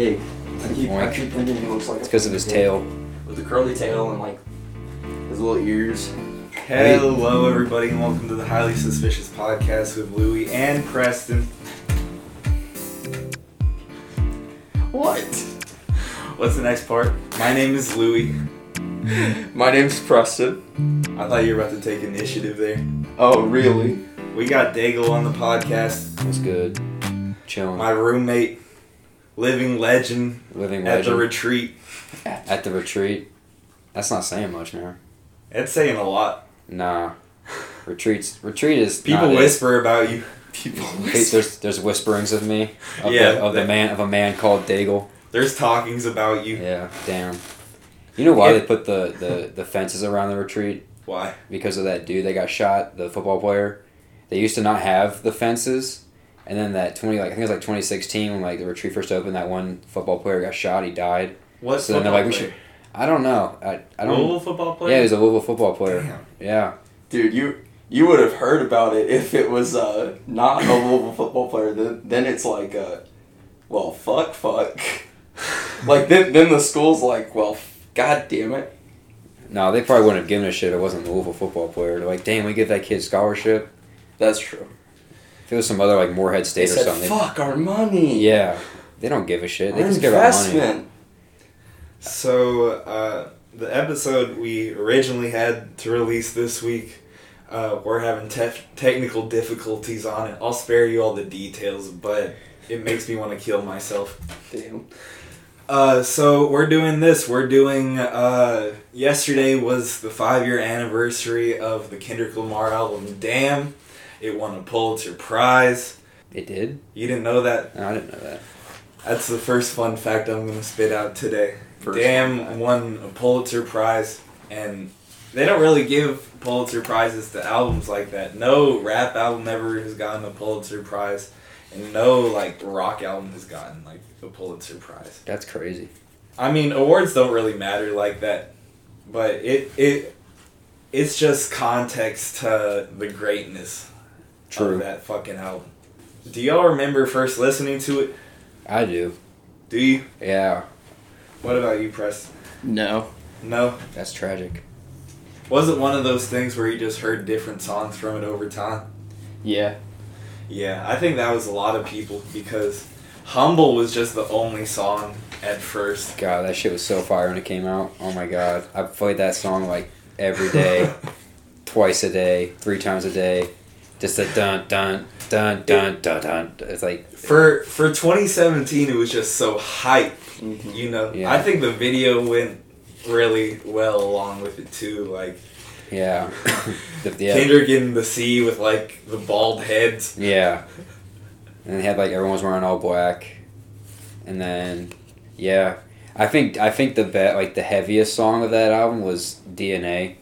pig. I keep, I keep thinking he looks like It's because of his pig tail. with the curly tail and like his little ears. Hello, everybody, and welcome to the Highly Suspicious Podcast with Louie and Preston. What? What's the next part? My name is Louie. My name's Preston. I thought you were about to take initiative there. Oh, really? We got Daigle on the podcast, That's good? Chilling. my roommate, living legend Living at the retreat. At the retreat. That's not saying much, man. That's saying a lot. Nah. Retreats. Retreat is People not it. whisper about you. People. Hey, There's there's whisperings of me. Of Yeah, The, of the man of a man called Daigle. There's talkings about you. Yeah. Damn. You know why Yeah. they put the, the, the fences around the retreat? Why? Because of that dude that got shot, the football player. They used to not have the fences, and then that twenty like I think it was like twenty sixteen when like the retreat first opened, that one football player got shot. He died. What So then they're football like, we player? I don't know. I, I don't. Louisville football player? Yeah, he was a Louisville football player. Damn. Yeah. Dude, you you would have heard about it if it was uh, not a Louisville football player. Then then it's like, uh, well, fuck, fuck. like then then the school's like, well, god damn it. No, they probably wouldn't have given a shit if it wasn't a Louisville football player. They're like, damn, we give that kid scholarship. That's true. If it was some other like Morehead They State or said, something. fuck our money. Yeah. They don't give a shit. They Our just care about money. investment. So, uh, the episode we originally had to release this week, uh, we're having tef- technical difficulties on it. I'll spare you all the details, but it makes me want to kill myself. Damn. Uh, so, we're doing this. We're doing. Uh, yesterday was the five year anniversary of the Kendrick Lamar album, Damn. It won a Pulitzer Prize. It did? You didn't know that? No, I didn't know that. That's the first fun fact I'm gonna spit out today. First Damn fact. won a Pulitzer Prize, and they don't really give Pulitzer prizes to albums like that. No rap album ever has gotten a Pulitzer Prize, and no like rock album has gotten like a Pulitzer Prize. That's crazy. I mean, awards don't really matter like that, but it it it's just context to the greatness True. of that fucking album. Do y'all remember first listening to it? I do. Do you? Yeah. What about you, Preston? No. No. That's tragic. Was it one of those things where you just heard different songs from it over time? Yeah. Yeah, I think that was a lot of people because Humble was just the only song at first. God, that shit was so fire when it came out. Oh my god. I played that song like every day, twice a day, three times a day. Just a dun dun dun dun dun dun. It's like For for 2017, it was just so hype. Mhm. You know, Yeah. I think the video went really well along with it too. Like yeah. The- yeah. Kendrick in the sea with like the bald heads. Yeah. And they had like everyone was wearing all black. And then yeah. I think I think the bet like the heaviest song of that album was DNA.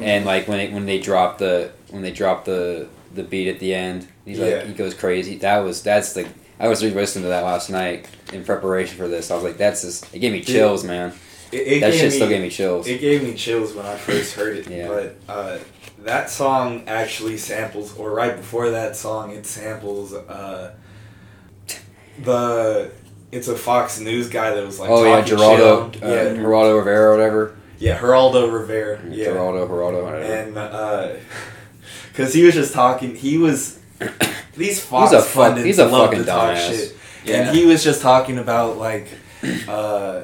And like when it, when they dropped the when they dropped the the beat at the end, he's Yeah. like he goes crazy. That was that's the I was re-listening to that last night in preparation for this. I was like, that's just it gave me Dude, chills, man. It, it that shit me, still gave me chills. It gave me chills when I first heard it. Yeah. But uh, that song actually samples, or right before that song, it samples uh, the. It's a Fox News guy that was like. oh yeah, Geraldo, uh, yeah, Geraldo Rivera, or whatever. yeah, Geraldo Rivera. Yeah, Geraldo, Geraldo, whatever. and uh, because he was just talking, he was. These Fox He's a fuck- pundits he's a love fucking to talk dumbass. shit. Yeah. And he was just talking about like uh,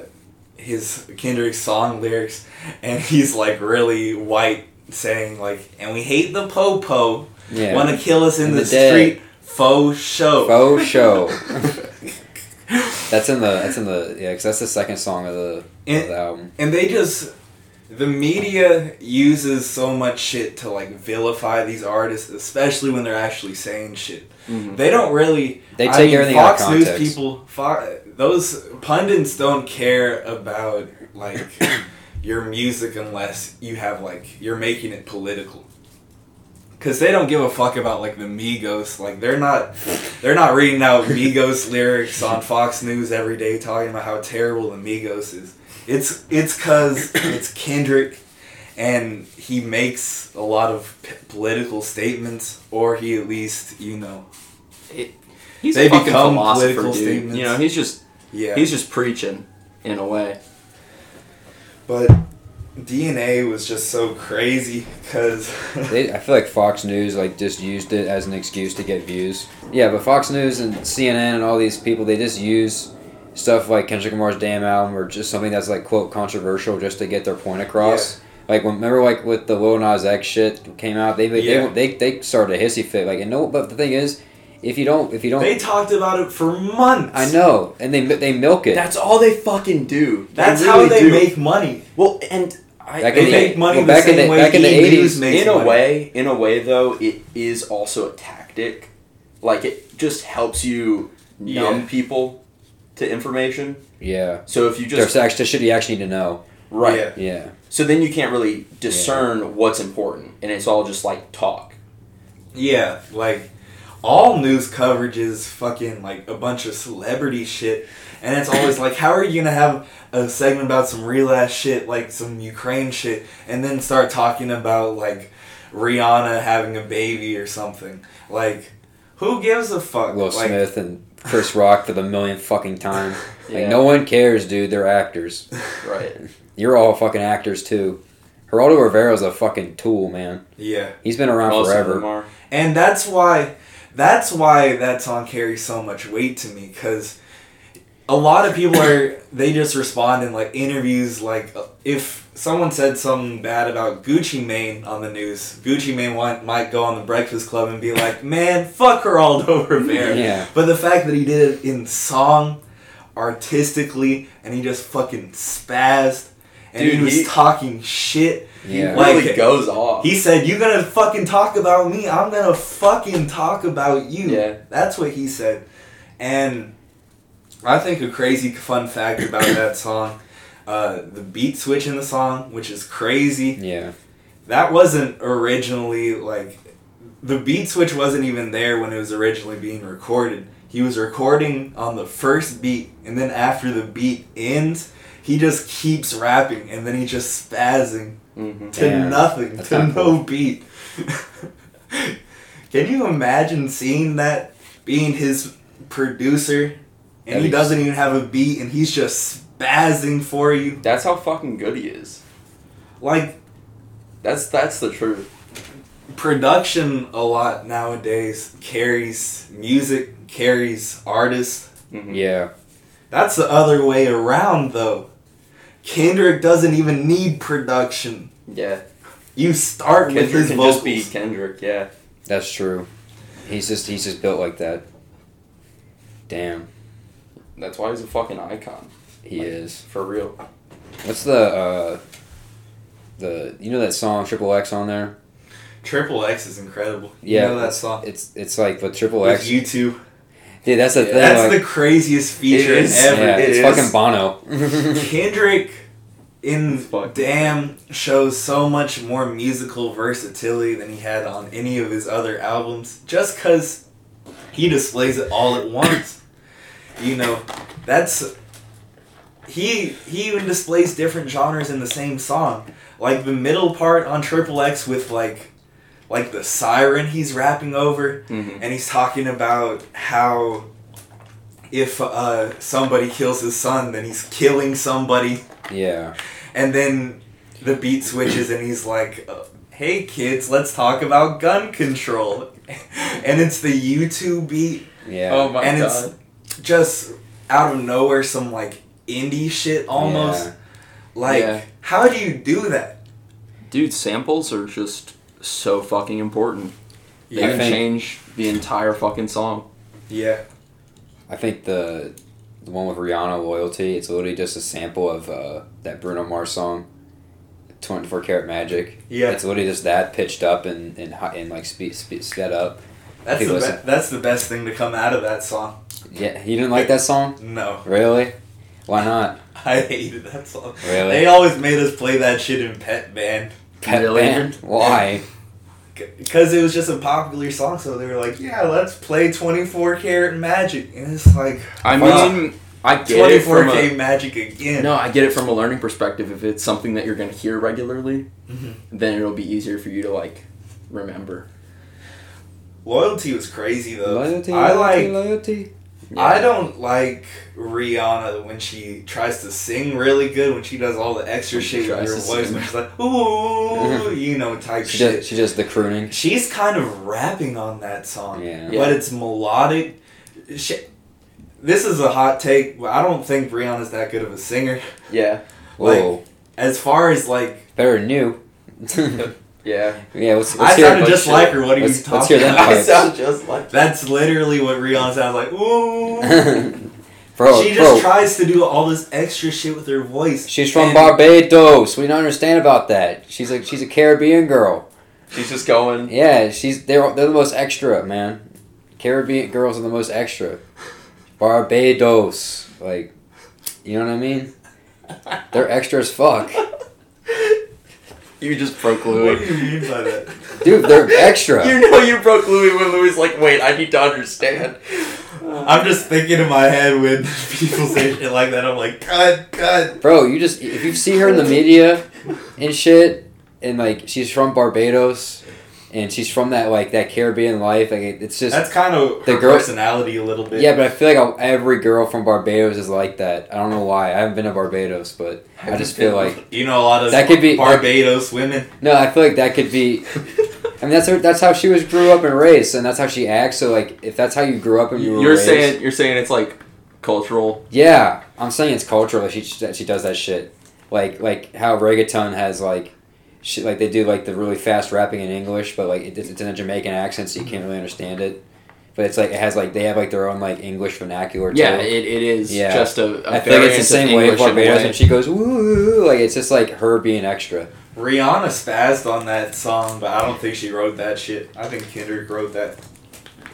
his Kendrick song lyrics, and he's like really white, saying like, "And we hate the popo, yeah. want to kill us in, In the, the street, faux show." Faux show. That's in the that's in the yeah, because that's the second song of the, of the album. and they just the media uses so much shit to like vilify these artists, especially when they're actually saying shit. Mhm. They don't really. They I take mean, everything out of Fox News people, Fo- those pundits don't care about like your music unless you have like you're making it political. Cause they don't give a fuck about like the Migos. Like they're not, they're not reading out Migos lyrics on Fox News every day talking about how terrible the Migos is. It's it's cause it's Kendrick, and he makes a lot of p- political statements, or he at least you know He's They a fucking become political dude. statements. You know, he's just Yeah. He's just preaching in a way. but DNA was just so crazy because I feel like Fox News like just used it as an excuse to get views. Yeah, but Fox News and CNN and all these people they just use stuff like Kendrick Lamar's damn album or just something that's like quote controversial just to get their point across. Like when, remember like with the Lil Nas X shit came out, they they, Yeah. they they started a hissy fit like and no, but the thing is, if you don't if you don't, they talked about it for months. I know, and they they milk it. That's all they fucking do. That's They how they do. make money. Well, and I, Back They the- make money well, the back in same the- way back in the E! 80s, News makes in a money. way, in a way though, it is also a tactic. Like it just helps you numb Yeah. people to information. yeah, So if you just there's just actually shit you actually need to know. right, Yeah. Yeah, so then you can't really discern what's important, and it's all just like talk. Yeah, like all news coverage is fucking like a bunch of celebrity shit, and it's always like, how are you gonna have a segment about some real ass shit, like some Ukraine shit, and then start talking about like Rihanna having a baby or something? Like, who gives a fuck? Will like, Smith and Chris Rock for the millionth fucking time. Like Yeah. no one cares, dude. They're actors. Right. You're all fucking actors too. Geraldo Rivera's a fucking tool, man. Yeah, He's been around Most forever. and that's why that's why that song carries so much weight to me because a lot of people are they just respond in like interviews like if someone said something bad about Gucci Mane on the news Gucci Mane want, might go on the Breakfast Club and be like man fuck Geraldo Rivera Yeah. but the fact that he did it in song artistically and he just fucking spazzed and Dude, he was he- talking shit Yeah. Like- really goes off. he said, "You gonna fucking talk about me? I'm gonna fucking talk about you." Yeah. that's what he said. And I think a crazy fun fact about that song, uh, the beat switch in the song, which is crazy. Yeah. That wasn't originally like the beat switch wasn't even there when it was originally being recorded. He was recording on the first beat, and then after the beat ends, he just keeps rapping, and then he just spazzing hmm to Damn, nothing, that's to kinda no beat. Can you imagine seeing that being his producer and That'd he be- doesn't even have a beat and he's just spazzing for you? That's how fucking good he is. Like That's that's the truth. production a lot nowadays carries music, carries artists. Mhm. Yeah. That's the other way around though. Kendrick doesn't even need production. Yeah. You start with Kendrick his can vocals. just be Kendrick. Yeah. That's true. He's just he's just built like that. Damn. That's why he's a fucking icon. He Like, is. For real. What's the uh the you know that song Triple X on there? Triple X is incredible. Yeah. you know that song. It's it's like with Triple With X. U2. Dude, that's the Yeah. thing. That's like, the craziest feature It is. ever. yeah, it it's is. fucking Bono. Kendrick in Fuck. Damn shows so much more musical versatility than he had on any of his other albums just because he displays it all at once. You know, that's. He, he even displays different genres in the same song. Like the middle part on Triple X with like like the siren he's rapping over Mhm. and he's talking about how if uh, somebody kills his son, then he's killing somebody, yeah. and then the beat switches, and he's like, uh, "Hey kids, let's talk about gun control," and it's the U2 beat, Yeah. Oh my and god. it's just out of nowhere, some like indie shit almost. Yeah. Like, Yeah. how do you do that? Dude, samples are just so fucking important. They Yeah. can think- change the entire fucking song. Yeah, I think the the one with Rihanna loyalty. It's literally just a sample of uh, that Bruno Mars song, Twenty Four Karat Magic. yeah. It's literally just that pitched up and and, hi- and like speed, speed sped up. That's the listen. be- that's the best thing to come out of that song. Yeah, you didn't like that song? No, Really? Why not? I hated that song. Really? They always made us play that shit in Pep Band. Pet Really? band? Why? Because it was just a popular song, so they were like, yeah, let's play 24 Karat Magic. And it's like, I Fuck. mean, I get it from 24K a, Magic again. no, I get it from a learning perspective. If it's something that you're gonna hear regularly, Mhm. then it'll be easier for you to like remember. Loyalty was crazy, though. Loyalty, I loyalty, like, loyalty. I don't like Rihanna when she tries to sing really good, when she does all the extra she shit with her voice, sing. when she's like, ooh, you know, type She shit. does, she does the crooning. She's kind of rapping on that song, Yeah. Yeah. but it's melodic. She, this is a hot take, I don't think Rihanna's that good of a singer. Yeah. Whoa. As far as like, they're you. Yeah. yeah, let's, let's I hear sounded just shit. like her. What are you Let's- let's talking hear that about? I sound just like That's literally what Rihanna sounds like. Ooh. bro, she just bro, tries to do all this extra shit with her voice. she's from And- Barbados. We don't understand about that. She's like she's a Caribbean girl. she's just going. Yeah, she's they're they're the most extra, man. Caribbean girls are the most extra. Barbados, like, you know what I mean? They're extra as fuck, You just broke Louis. What do you mean by that? dude. They're extra. You know you broke Louis when Louis like, wait, I need to understand. I'm just thinking in my head when people say shit like that. I'm like, cut, cut. Bro, you just if you see her in the media and shit, and like she's from Barbados, and she's from that like that Caribbean life, like it- it's just That's kind of The her girl- personality a little bit. yeah. But I feel like every girl from Barbados is like that. I don't know why. I haven't been to Barbados, but I just feel like you know a lot of That could be- Barbados women. no. I feel like that could be. I mean, that's her, that's how she was grew up and raised, and that's how she acts. So like, if that's how you grew up and you were You're raised, saying you're saying it's like cultural. Yeah, I'm saying it's cultural. She she does that shit. Like like how reggaeton has like shit like they do like the really fast rapping in English, but like it, it's in a Jamaican accent, so you can't really understand it. But it's like it has like they have like their own like English vernacular. Too. Yeah, it, it is Yeah. just a. a I feel like it's the same way with English in a Barbados, and she goes woo, like it's just like her being extra. Rihanna spazzed on that song, but I don't think she wrote that shit. I think Kendrick wrote that.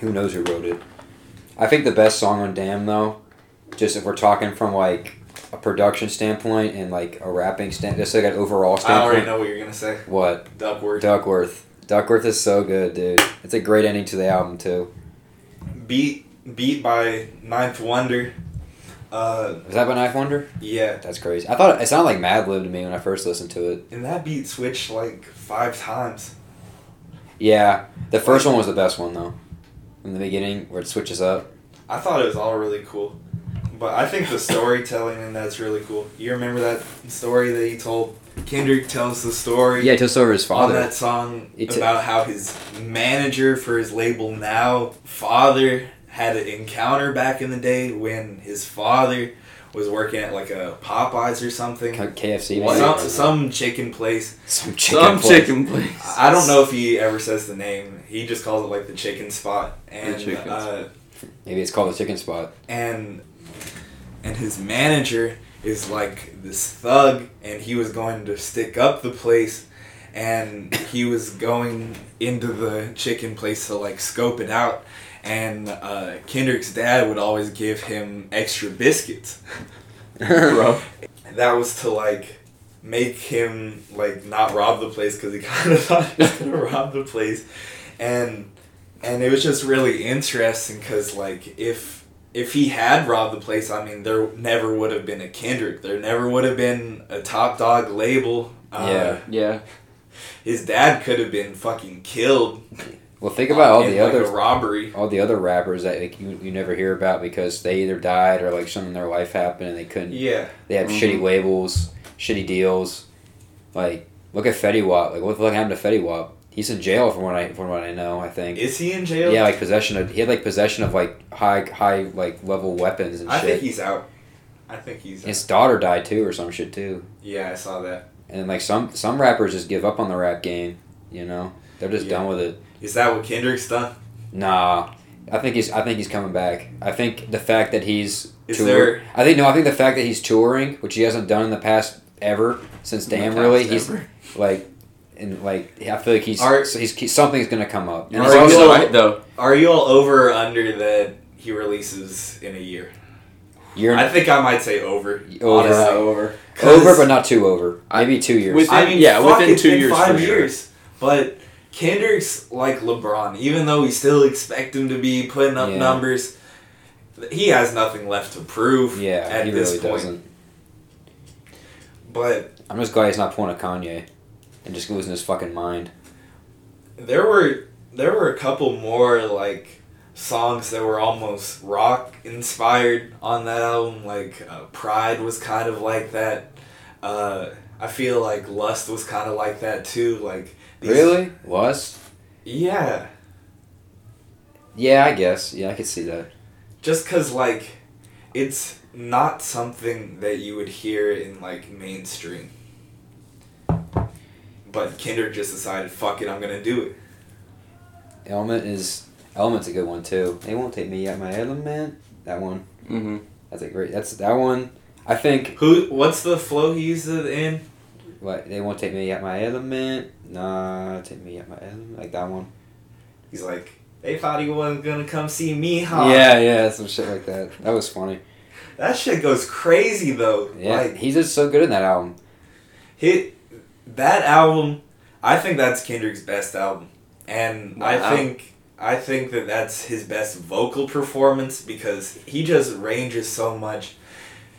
Who knows who wrote it? I think the best song on Damn though, just if we're talking from like a production standpoint and like a rapping stand, just like an overall standpoint. I already know what you're gonna say. What? Duckworth. Duckworth. Duckworth is so good, dude. It's a great ending to the album too. Beat beat by Ninth Wonder. Uh, Was that by Ninth Wonder? yeah, That's crazy. I thought it sounded like Madlib to me when I first listened to it. and that beat switched like five times. Yeah, the first one was the best one though. In the beginning, where it switches up. I thought it was all really cool. But I think the storytelling in that's really cool. You remember that story that he told? Kendrick tells the story Yeah, he tells over his father. on that song It's- about how his manager for his label now, father, had an encounter back in the day when his father was working at like a Popeyes or something. KFC. Maybe? Some, some chicken place. Some chicken. Some place. chicken place. I don't know if he ever says the name. He just calls it like the chicken spot. And The chicken uh, Maybe it's called the chicken spot. and and his manager is like this thug and he was going to stick up the place and he was going into the chicken place to like scope it out and uh, Kendrick's dad would always give him extra biscuits Bro. that was to like make him like not rob the place because he kind of thought he was gonna rob the place and and it was just really interesting because like if if he had robbed the place i mean there never would have been a kendrick there never would have been a top dog label uh, Yeah. Yeah. his dad could have been fucking killed Well, think about all in, the like, other robbery all the other rappers that like you, you never hear about because they either died or like something in their life happened and they couldn't. yeah They have Mhm. shitty labels, shitty deals. Like look at Fetty Wap. Like what the fuck happened to Fetty Wap? He's in jail from what I from what I know. I think. is he in jail Yeah, like possession of he had like possession of like high high like level weapons and shit. i think he's out i think he's out. His daughter died too or some shit too. yeah i saw that And like some some rappers just give up on the rap game. You know, they're just Yeah. done with it. is that what kendrick's done Nah, I think he's I think he's coming back. I think the fact that he's Is tour- there- I think no, I think the fact that he's touring, which he hasn't done in the past ever since Damn, really, he's like, and like I feel like he's, Are- so he's, he's something's gonna come up. And Are he's you also all- right though. Are you all over or under that he releases in a year? You're I think I might say over. Over. honestly. over. 'Cause- over, but not too over. Maybe two years. With- I mean, Yeah, within two years, five for sure. years. But Kendrick's like LeBron. Even though we still expect him to be putting up Yeah. numbers, he has nothing left to prove. yeah, at he this really point. doesn't. But I'm just glad he's not pulling a Kanye and just losing his fucking mind. there were there were a couple more like songs that were almost rock inspired on that album. Like uh, Pride was kind of like that. Uh, I feel like Lust was kind of like that too. Like these- Really? Lust. Yeah, Yeah, I guess. Yeah, I could see that. just cause like it's not something that you would hear in like mainstream. But Kendrick just decided, fuck it, I'm gonna do it. Element is Element's a good one too. They won't take me out my element. That one. Mm-hmm. That's a great. That's that one. I think. Who? What's the flow he used it in? What they won't take me out my element. Nah, take me out my element. Like that one. He's like, they thought he wasn't gonna come see me, huh? Yeah, yeah, some shit like that. That was funny. That shit goes crazy though. Yeah, Like he's just so good in that album. hit that album. I think that's Kendrick's best album, and I think I think that that's his best vocal performance because he just ranges so much.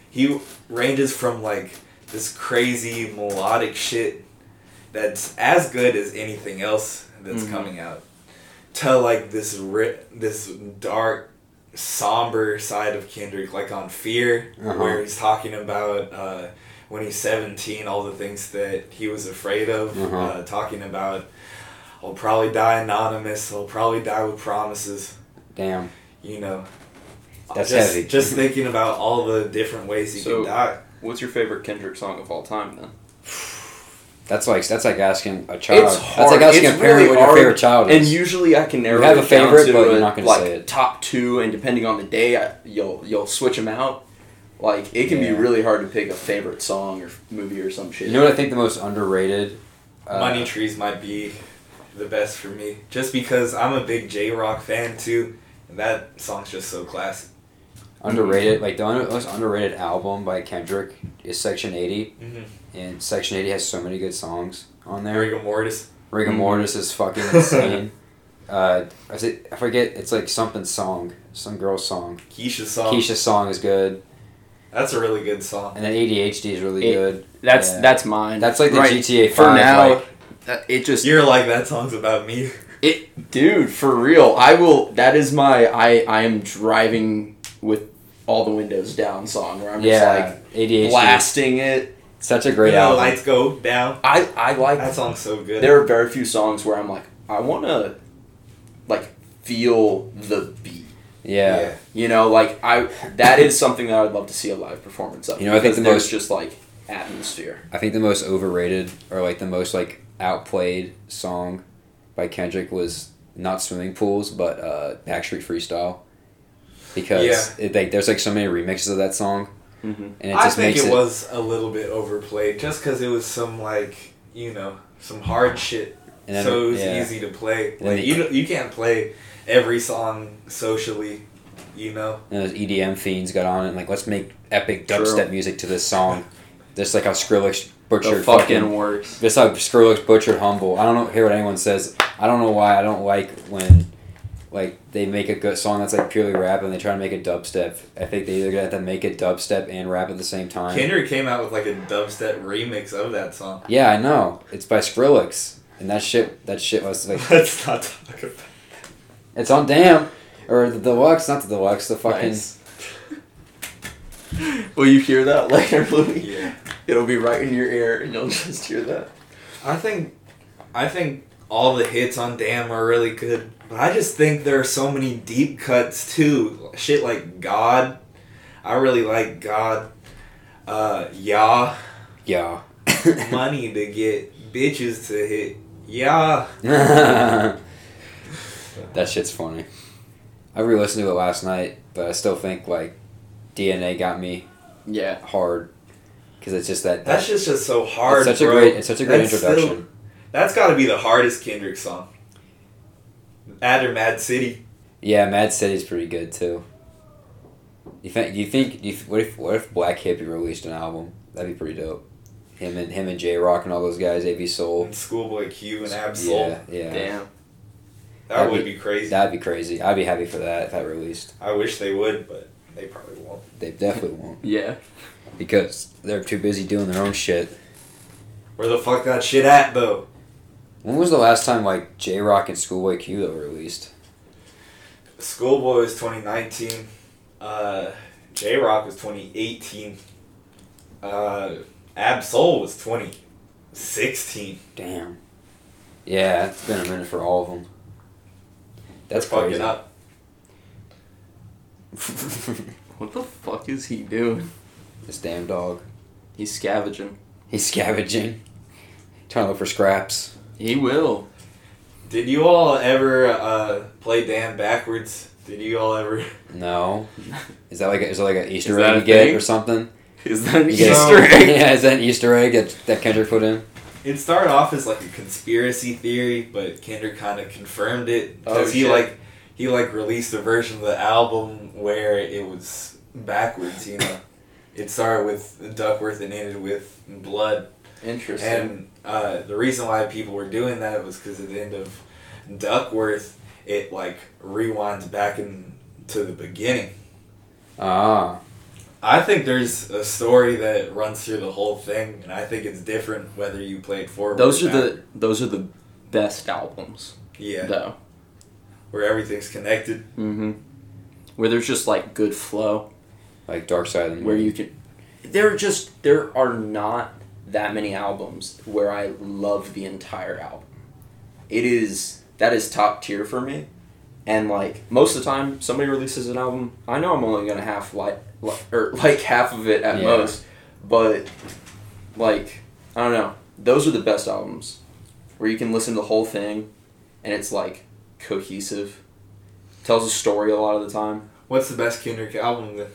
He ranges from like this crazy melodic shit that's as good as anything else that's Mhm. coming out to like this ri- this dark somber side of Kendrick like on Fear Uh-huh. where he's talking about uh, when he's 17 all the things that he was afraid of Uh-huh. uh, talking about I'll probably die anonymous I'll probably die with promises Damn. you know That's just, heavy. just thinking about all the different ways he So- can die What's your favorite Kendrick song of all time then? That's like that's like asking a child. It's That's hard. like asking It's a parent really what your hard. favorite child is. And usually I can narrow have it a favorite, down to but you're not gonna like say it. top two, and depending on the day, I, you'll you'll switch them out. Like it can Yeah. be really hard to pick a favorite song or movie or some shit. you know what I think the most underrated? Uh, Money Trees might be the best for me just because I'm a big Jay Rock fan too and that song's just so classic Underrated, like the under, most underrated album by Kendrick is Section 80, mm-hmm. and Section 80 has so many good songs on there. Rigamortus Rigor Mhm. Mortis is fucking insane. uh, I forget, it's like something song, some girl's song. Keisha's song Keisha's song is good, that's a really good song and then ADHD is really It- good. That's Yeah. that's mine. That's like the Right. GTA 5. for now. like, that- it just you're like that song's about me it, dude. For real, I will. That is my I I am driving with all the windows down song where I'm yeah, just ADHD. blasting it. Such a great you know, album. lights go down I I like that song's so good there are very few songs where I'm like, I want to, like, feel the beat. Yeah. You know, like I that is something that I would love to see a live performance of. You know, I think the most- just like atmosphere. I think the most overrated or like the most like outplayed song by Kendrick was not swimming pools, but uh, Backseat Freestyle. Because Yeah. it, like there's like so many remixes of that song, Mm-hmm. and it I just think makes it, it. was a little bit overplayed just because it was some like you know some hard shit and then, so it was yeah. easy to play like then- you you can't play every song socially you know And those EDM fiends got on it and like let's make epic True. dubstep music to this song. Just like how Skrillex The butchered fucking fucking. works. Just how Skrillex butchered humble. I don't know, hear what anyone says. I don't know why I don't like when like they make a good song that's like purely rap and they try to make it dubstep. I think they either have to make it dubstep and rap at the same time. Kendrick came out with like a dubstep remix of that song Yeah, I know. It's by Skrillex. And that shit that shit was like let's not talk about it's on damn or the deluxe, not the deluxe, the fucking Nice. Will you hear that later, Louis? yeah It'll be right in your ear, and you'll just hear that. I think I think all the hits on Damn are really good but I just think there are so many deep cuts too shit like God I really like God uh Yeah Yeah. money to get bitches to hit Yeah that shit's funny. I re-listened to it last night, but I still think like DNA got me Yeah. hard because it's just that. That's just just so hard. it's such bro. a great. It's such a great That's introduction. still- that's got to be the hardest Kendrick song. That or Mad City. Yeah, Mad City's pretty good too. You think? You think? You, what if? What if Black Hippy released an album? That'd be pretty dope. Him and him and Jay Rock and all those guys, Ab-Soul. And Schoolboy Q and Ab-Soul. Yeah, yeah. Damn. That That'd would be crazy. That'd be crazy. I'd be happy for that if that released. I wish they would, but they probably won't. They definitely won't Yeah. because they're too busy doing their own shit. Where the fuck that shit at though? When was the last time like Jay Rock and Schoolboy Q though released? Schoolboy was 2019. Uh, Jay Rock was 2018. Uh, Ab-Soul was 2016. Damn. Yeah, it's been a minute for all of them. That's They're fucking up. What the fuck is he doing? this damn dog. He's scavenging. He's scavenging. Trying to look for scraps. He will. Did you all ever uh, play Damn backwards? Did you all ever? No. Is that like a, is it like an Easter egg you get thing? or something? Is that an You get- Easter egg? yeah, is that an Easter egg that, that Kendrick put in? It started off as like a conspiracy theory, but Kendrick kind of confirmed it Oh, because he like he like released a version of the album where it was backwards. You know, it started with Duckworth and ended with Blood. Interesting. And uh, the reason why people were doing that was because at the end of Duckworth, it like rewinds back into the beginning. Ah. I think there's a story that runs through the whole thing, and I think it's different whether you play it forward. those or are the those are the best albums, yeah, though. where everything's connected. Mm-hmm. Where there's just like good flow, Like Dark Side and where you can. There are just there are not that many albums where I love the entire album. It is that is top tier for me, and like most of the time somebody releases an album, I know I'm only gonna have like li- or like half of it at Yeah. most, but like I don't know. Those are the best albums where you can listen to the whole thing, and it's like cohesive. Tells a story a lot of the time. What's the best Kendrick album then?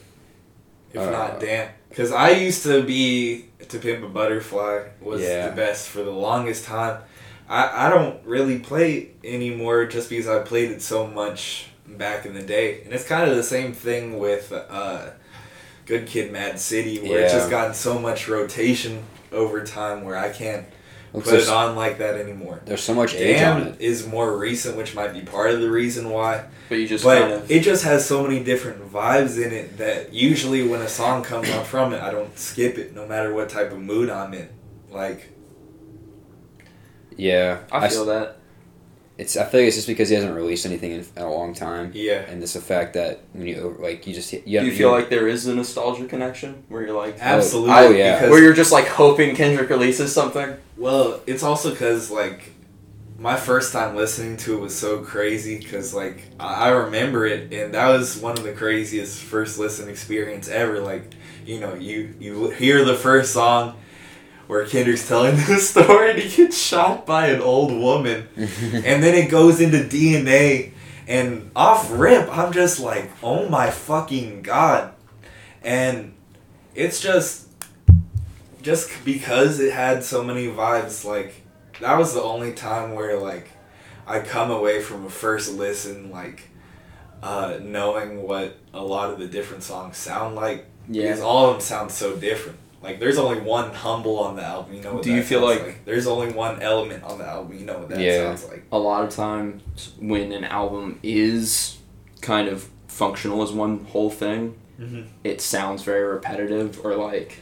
If Uh, not damn because I used to be To Pimp a Butterfly was Yeah. the best for the longest time. I, I don't really play anymore just because I played it so much back in the day, and it's kind of the same thing with uh, Good Kid, Mad City, where it's just gotten so much rotation over time where I can't Looks put it on like that anymore. there's so much age on it. is more recent, which might be part of the reason why. But you just But kind of it just has so many different vibes in it that usually when a song comes on from it, I don't skip it no matter what type of mood I'm in. Like, Yeah. I feel that. It's I feel like it's just because he hasn't released anything in a long time, yeah. and it's the fact that when you over- like you just you, Do you you feel like there is a nostalgia connection where you're like, oh, Absolutely. oh, yeah. Where you're just like hoping Kendrick releases something? well, it's also because, like, my first time listening to it was so crazy because, like, I I remember it, and that was one of the craziest first listen experience ever. Like, you know, you, you hear the first song where Kendrick's telling the story and he gets shot by an old woman. and then it goes into DNA, and off rip, I'm just like, oh my fucking god. And it's just, just because it had so many vibes, like, that was the only time where, like, I come away from a first listen, like, uh, knowing what a lot of the different songs sound like. Because all of them sound so different. Like, there's only one humble on the album, you know what Do you feel sounds like- There's only one element on the album, you know what that Yeah. sounds like. A lot of times when an album is kind of functional as one whole thing, Mhm. it sounds very repetitive or like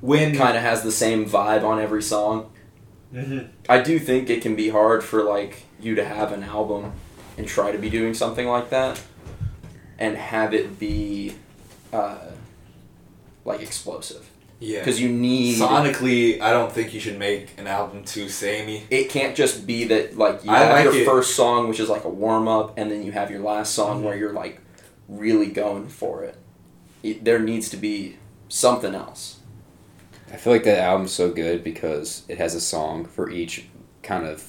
When kind of has the same vibe on every song. Mhm. I do think it can be hard for like you to have an album and try to be doing something like that and have it be uh, like explosive yeah, because you need sonically, I don't think you should make an album too samey. it can't just be that like you I have like your it. first song which is like a warm up and then you have your last song Mhm. where you're like really going for it. it there needs to be something else I feel like that album's so good because it has a song for each kind of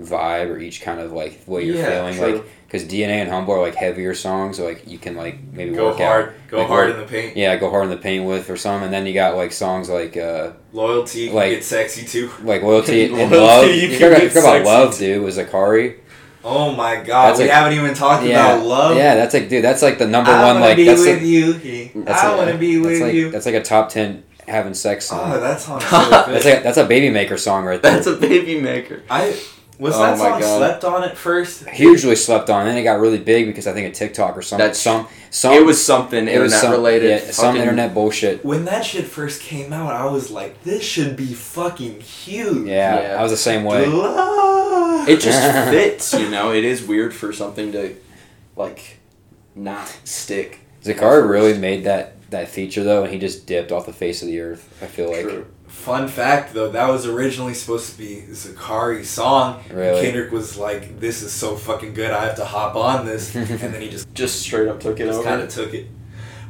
vibe or each kind of like way you're Yeah, feeling. true. Like because DNA and Humble are like heavier songs, so like you can like maybe Go work hard, out. go like, hard work- in the paint. Yeah, go hard in the paint with or something, and then you got like songs like uh Loyalty Like- get sexy too. like loyalty and love. you You can forgot, get you about sexy love, too. dude. Was Akari. Oh my god, That's we like- haven't even talked Yeah, about love. yeah, that's like dude. That's like the number I one. wanna Like be that's with the, you. that's I like- want to be with like, you. That's like a top ten having sex song. Oh, that song's so that's good. like that's a baby maker song right there. that's a baby maker I was Oh that song God. slept on at first. hugely slept on. Then it got really big because I think of TikTok or something. That's- some some it was something it was internet some, related Yeah, some internet bullshit. When that shit first came out, I was like, this should be fucking huge. Yeah, Yeah. I was the same way. It just fits you know it is weird for something to like not stick. Zacari really made that that feature though, and he just dipped off the face of the earth. I feel like True. Fun fact though, that was originally supposed to be Zacari's song. Really? Kendrick was like, "This is so fucking good, I have to hop on this," and then he just Just straight up took it just over. kind of took it.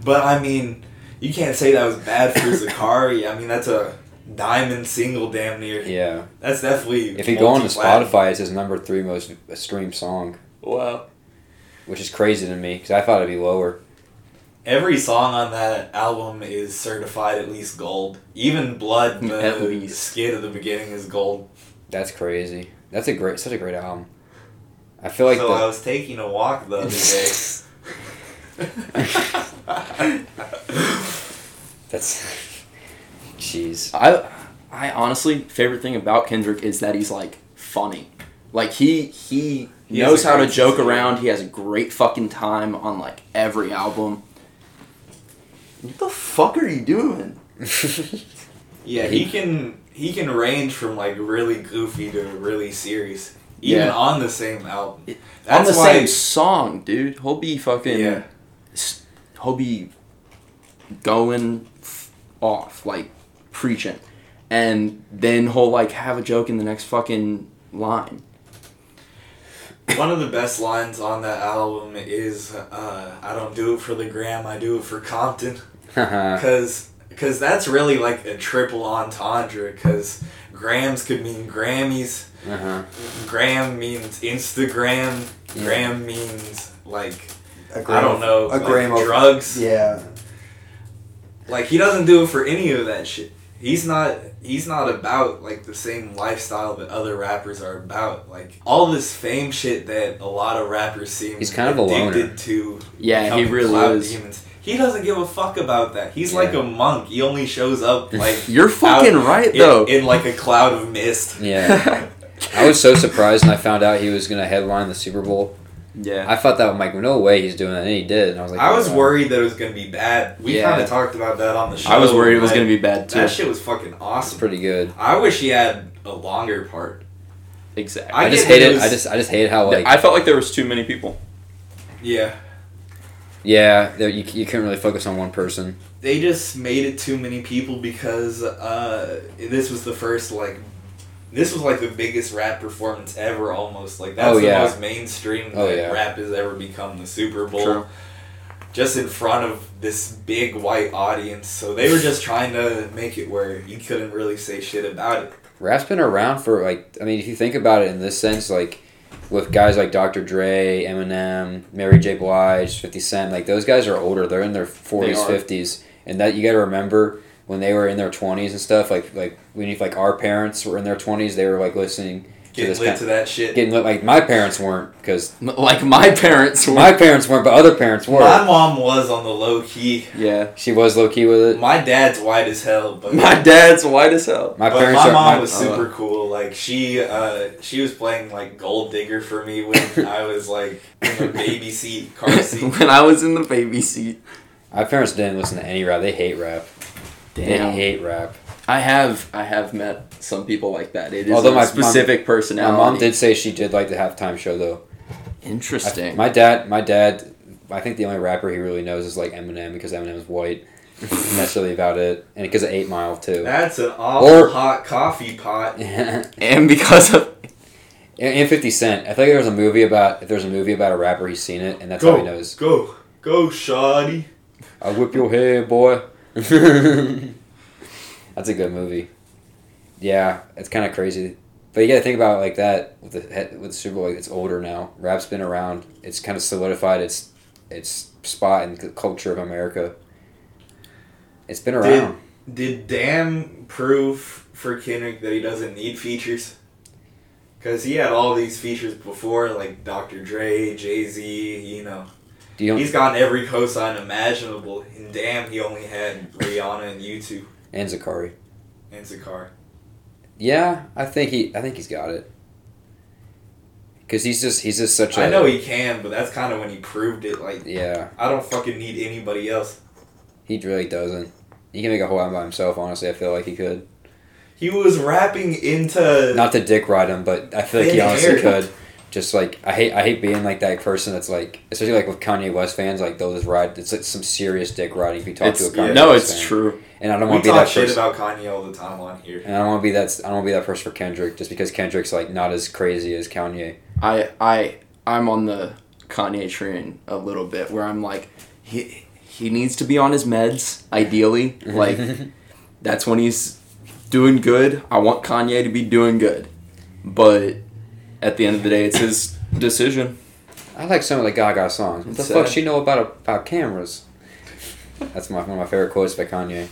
But I mean, you can't say that was bad for Zacari. I mean, that's a diamond single, damn near. yeah. That's definitely. If you go on to. Spotify, it's his number three most streamed song, Wow. which is crazy to me because I thought it'd be lower. Every song on that album is certified at least gold. Even Blood, the At least. skit at the beginning is gold. That's crazy. That's a great, such a great album. I feel like so the, I was taking a walk the other day. that's, jeez. I I honestly favorite thing about Kendrick is that he's like funny. Like he he, He knows how to joke sense around. He has a great fucking time on like every album. What the fuck are you doing? Yeah, he can he can range from like really goofy to really serious, even Yeah. on the same album. That's on the why, same song, dude. He'll be fucking. Yeah, He'll be going off like preaching, and then he'll like have a joke in the next fucking line. one of the best lines on that album is, uh, "I don't do it for the gram, I do it for Compton," because because that's really like a triple entendre. Because grams could mean Grammys, huh. gram means Instagram, Yeah. gram means like A I don't know, A like gram of drugs. Yeah. Like he doesn't do it for any of that shit. He's not he's not about like the same lifestyle that other rappers are about. Like all this fame shit that a lot of rappers seem He's kind of a addicted loner. to. Yeah, he really cloud is. Demons. He doesn't give a fuck about that. He's Yeah. like a monk. He only shows up like You're fucking out right in, though. in like a cloud of mist. Yeah. I was so surprised when I found out he was gonna headline the Super Bowl. yeah. I thought that I'm like, no way he's doing that, and he did. And I was like, I was wow. worried that it was gonna be bad. We Yeah. kind of talked about that on the show. I was worried it was gonna be bad too. That shit was fucking It's awesome. pretty good. I wish he had a longer part. exactly. I I, just get that it hated. was- I just I just hated how like I felt like there was too many people. Yeah. Yeah, you you couldn't really focus on one person. They just made it too many people because uh, this was the first like this was like the biggest rap performance ever almost. Like that's Oh, the most mainstream Oh, that yeah. rap has ever become the Super Bowl. True. Just in front of this big white audience. So they were just trying to make it where you couldn't really say shit about it. Rap's been around for like I mean, if you think about it in this sense, like with guys like Dr. Dre, Eminem, Mary J. Blige, Fifty Cent, like those guys are older. They're in their forties, fifties, and that you got to remember when they were in their twenties and stuff. Like like when if like our parents were in their twenties, they were like listening Getting lit to that shit. getting lit. Like my parents weren't because Like my parents were. my parents weren't, but other parents were. My mom was on the low key. yeah. she was low key with it. My dad's white as hell, but My dad's white as hell. My but parents my mom my- was super cool. Like she, uh, she was playing like gold digger for me when I was like in the baby seat, car seat. when I was in the baby seat. my parents didn't listen to any rap. They hate rap. They hate rap. I have I have met some people like that. It is Although a my- specific My personality. mom did say she did like the halftime show though. I- Interesting. my dad, my dad, I think the only rapper he really knows is like Eminem because Eminem's white. and that's really about it. And because of Eight Mile too. That's an awful Or- hot coffee pot. and and because of and Fifty Cent. I think there's a movie about if there's a movie about a rapper, he's seen it, and that's how he knows. go, go, shoddy. I whip your hair, boy. that's a good movie. Yeah, it's kind of crazy, but you got to think about it like that with the with the Super Bowl. Like, it's older now. Rap's been around. It's kind of solidified its its spot in the culture of America. It's been around. Did Damn prove for Kendrick that he doesn't need features? Because he had all these features before, like Dr. Dre, Jay Z, you know. You He's gotten every cosign imaginable. And damn, he only had Rihanna and U2 and Zacari? and Zakar. Yeah, I think he. I think he's got it. Cause he's just he's just such a. I know he can, but that's kind of when he proved it. Like, Yeah, I don't fucking need anybody else. he really doesn't. He can make a whole album by himself. Honestly, I feel like he could. He was rapping into. Not to dick ride him, but I feel like he honestly air. could. Just like I hate I hate being like that person that's like especially like with Kanye West fans like they'll just ride it's like some serious dick riding if you talk It's, to a Kanye no, West it's fan. true. and I don't want to be talk that shit person about Kanye all the time on here. and I don't want to be that I don't want to be that person for Kendrick just because Kendrick's like not as crazy as Kanye I I I'm on the Kanye train a little bit where I'm like he he needs to be on his meds ideally like that's when he's doing good. I want Kanye to be doing good, but at the end of the day, it's his decision. I like some of the Gaga songs what the It's fuck uh, she know about about cameras that's my one of my favorite quotes by Kanye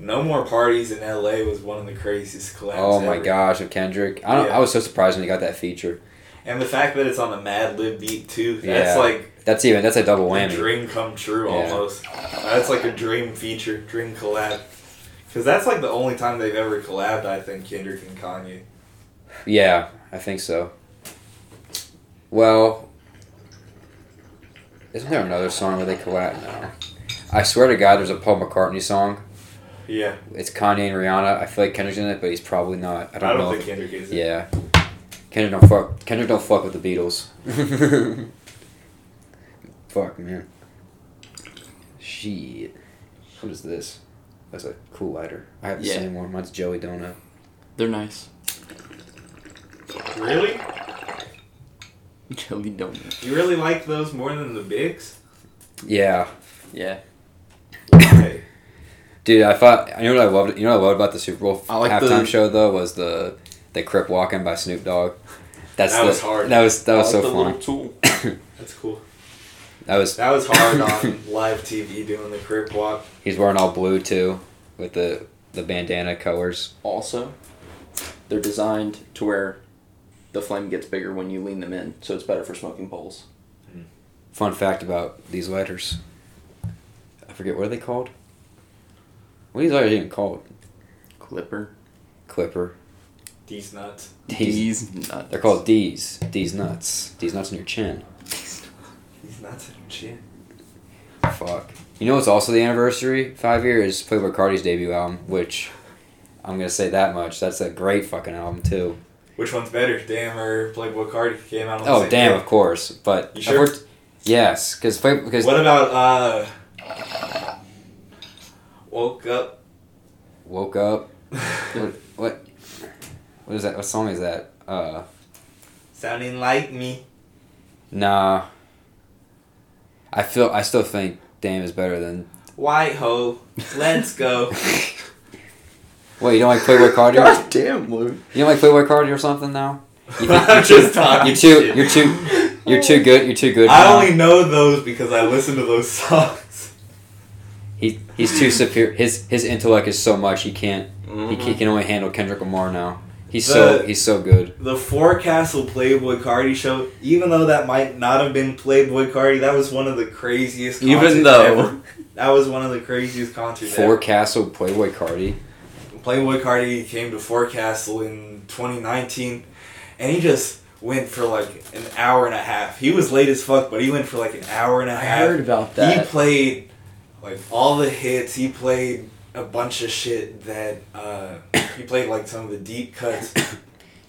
No More Parties in LA was one of the craziest collabs. oh my ever. gosh of Kendrick I don't Yeah. I was so surprised when he got that feature And the fact that it's on a Madlib beat too, that's Yeah. like that's even that's a double a whammy dream come true Yeah. almost. That's like a dream feature, dream collab. Because that's like the only time they've ever collabed, I think, Kendrick and Kanye. Yeah, I think so. Well, isn't there another song where they collab? No. I swear to God, there's a Paul McCartney song. Yeah, It's Kanye and Rihanna. I feel like Kendrick's in it, but he's probably not. I I don't, don't, know. think if- Kendrick is. yeah. Kendrick don't fuck. Kendrick don't fuck with the Beatles. fuck man. Shit. What is this? That's a cool lighter. I have the Yeah. same one. Mine's Joey Donut. They're nice. Really? Joey Donut. You really like those more than the bigs? Yeah. Yeah. Okay. Dude, I thought you know what I loved. You know what I loved about the Super Bowl I like halftime the- show though was the the Crip walking by Snoop Dogg. That's That the, was hard. That was that was I so like the fun. tool. That's cool. That was That was hard on live TV doing the crip walk. he's wearing all blue too, with the the bandana colors. Also, they're designed to where the flame gets bigger when you lean them in, so it's better for smoking poles. Hmm. Fun fact about these lighters. I forget what are they called. What are these lighters even called? Clipper. Clipper. These nuts. D's. D's nuts. They're called D's. D's nuts. D's nuts in your chin. These nuts in your chin. Fuck. You know what's also the anniversary? Five years, Playboi Carti's debut album, which I'm gonna say that much. That's a great fucking album too. Which one's better, Damn or Playboi Carti came out on the Oh same damn, day? of course. But You sure? worked- yes, because because What about uh? Woke up. woke up. What, what what is that? What song is that? Uh, Sounding like me. nah. I feel I still think Damn is better than. White hoe. Let's go. Wait, you don't like Playboi Carti? God damn, Luke. You don't like Playboi Carti or something now? You think I'm you're just too, talking you're too, shit. you're too, you're too good. You're too good. I now. only know those because I listen to those songs. He he's too superior. His his intellect is so much he can't. He, Mhm. can, he can only handle Kendrick Lamar now. He's The- so he's so good. The Forecastle Playboi Carti show, even though that might not have been Playboi Carti, that was one of the craziest. Even though- ever. that was one of the craziest concerts. ever. Forecastle Playboi Carti. Playboi Carti came to Forecastle in 2019, and he just went for like an hour and a half. He was late as fuck, but he went for like an hour and a I half. I heard about that. He played like all the hits. He played a bunch of shit that uh, he played like some of the deep cuts.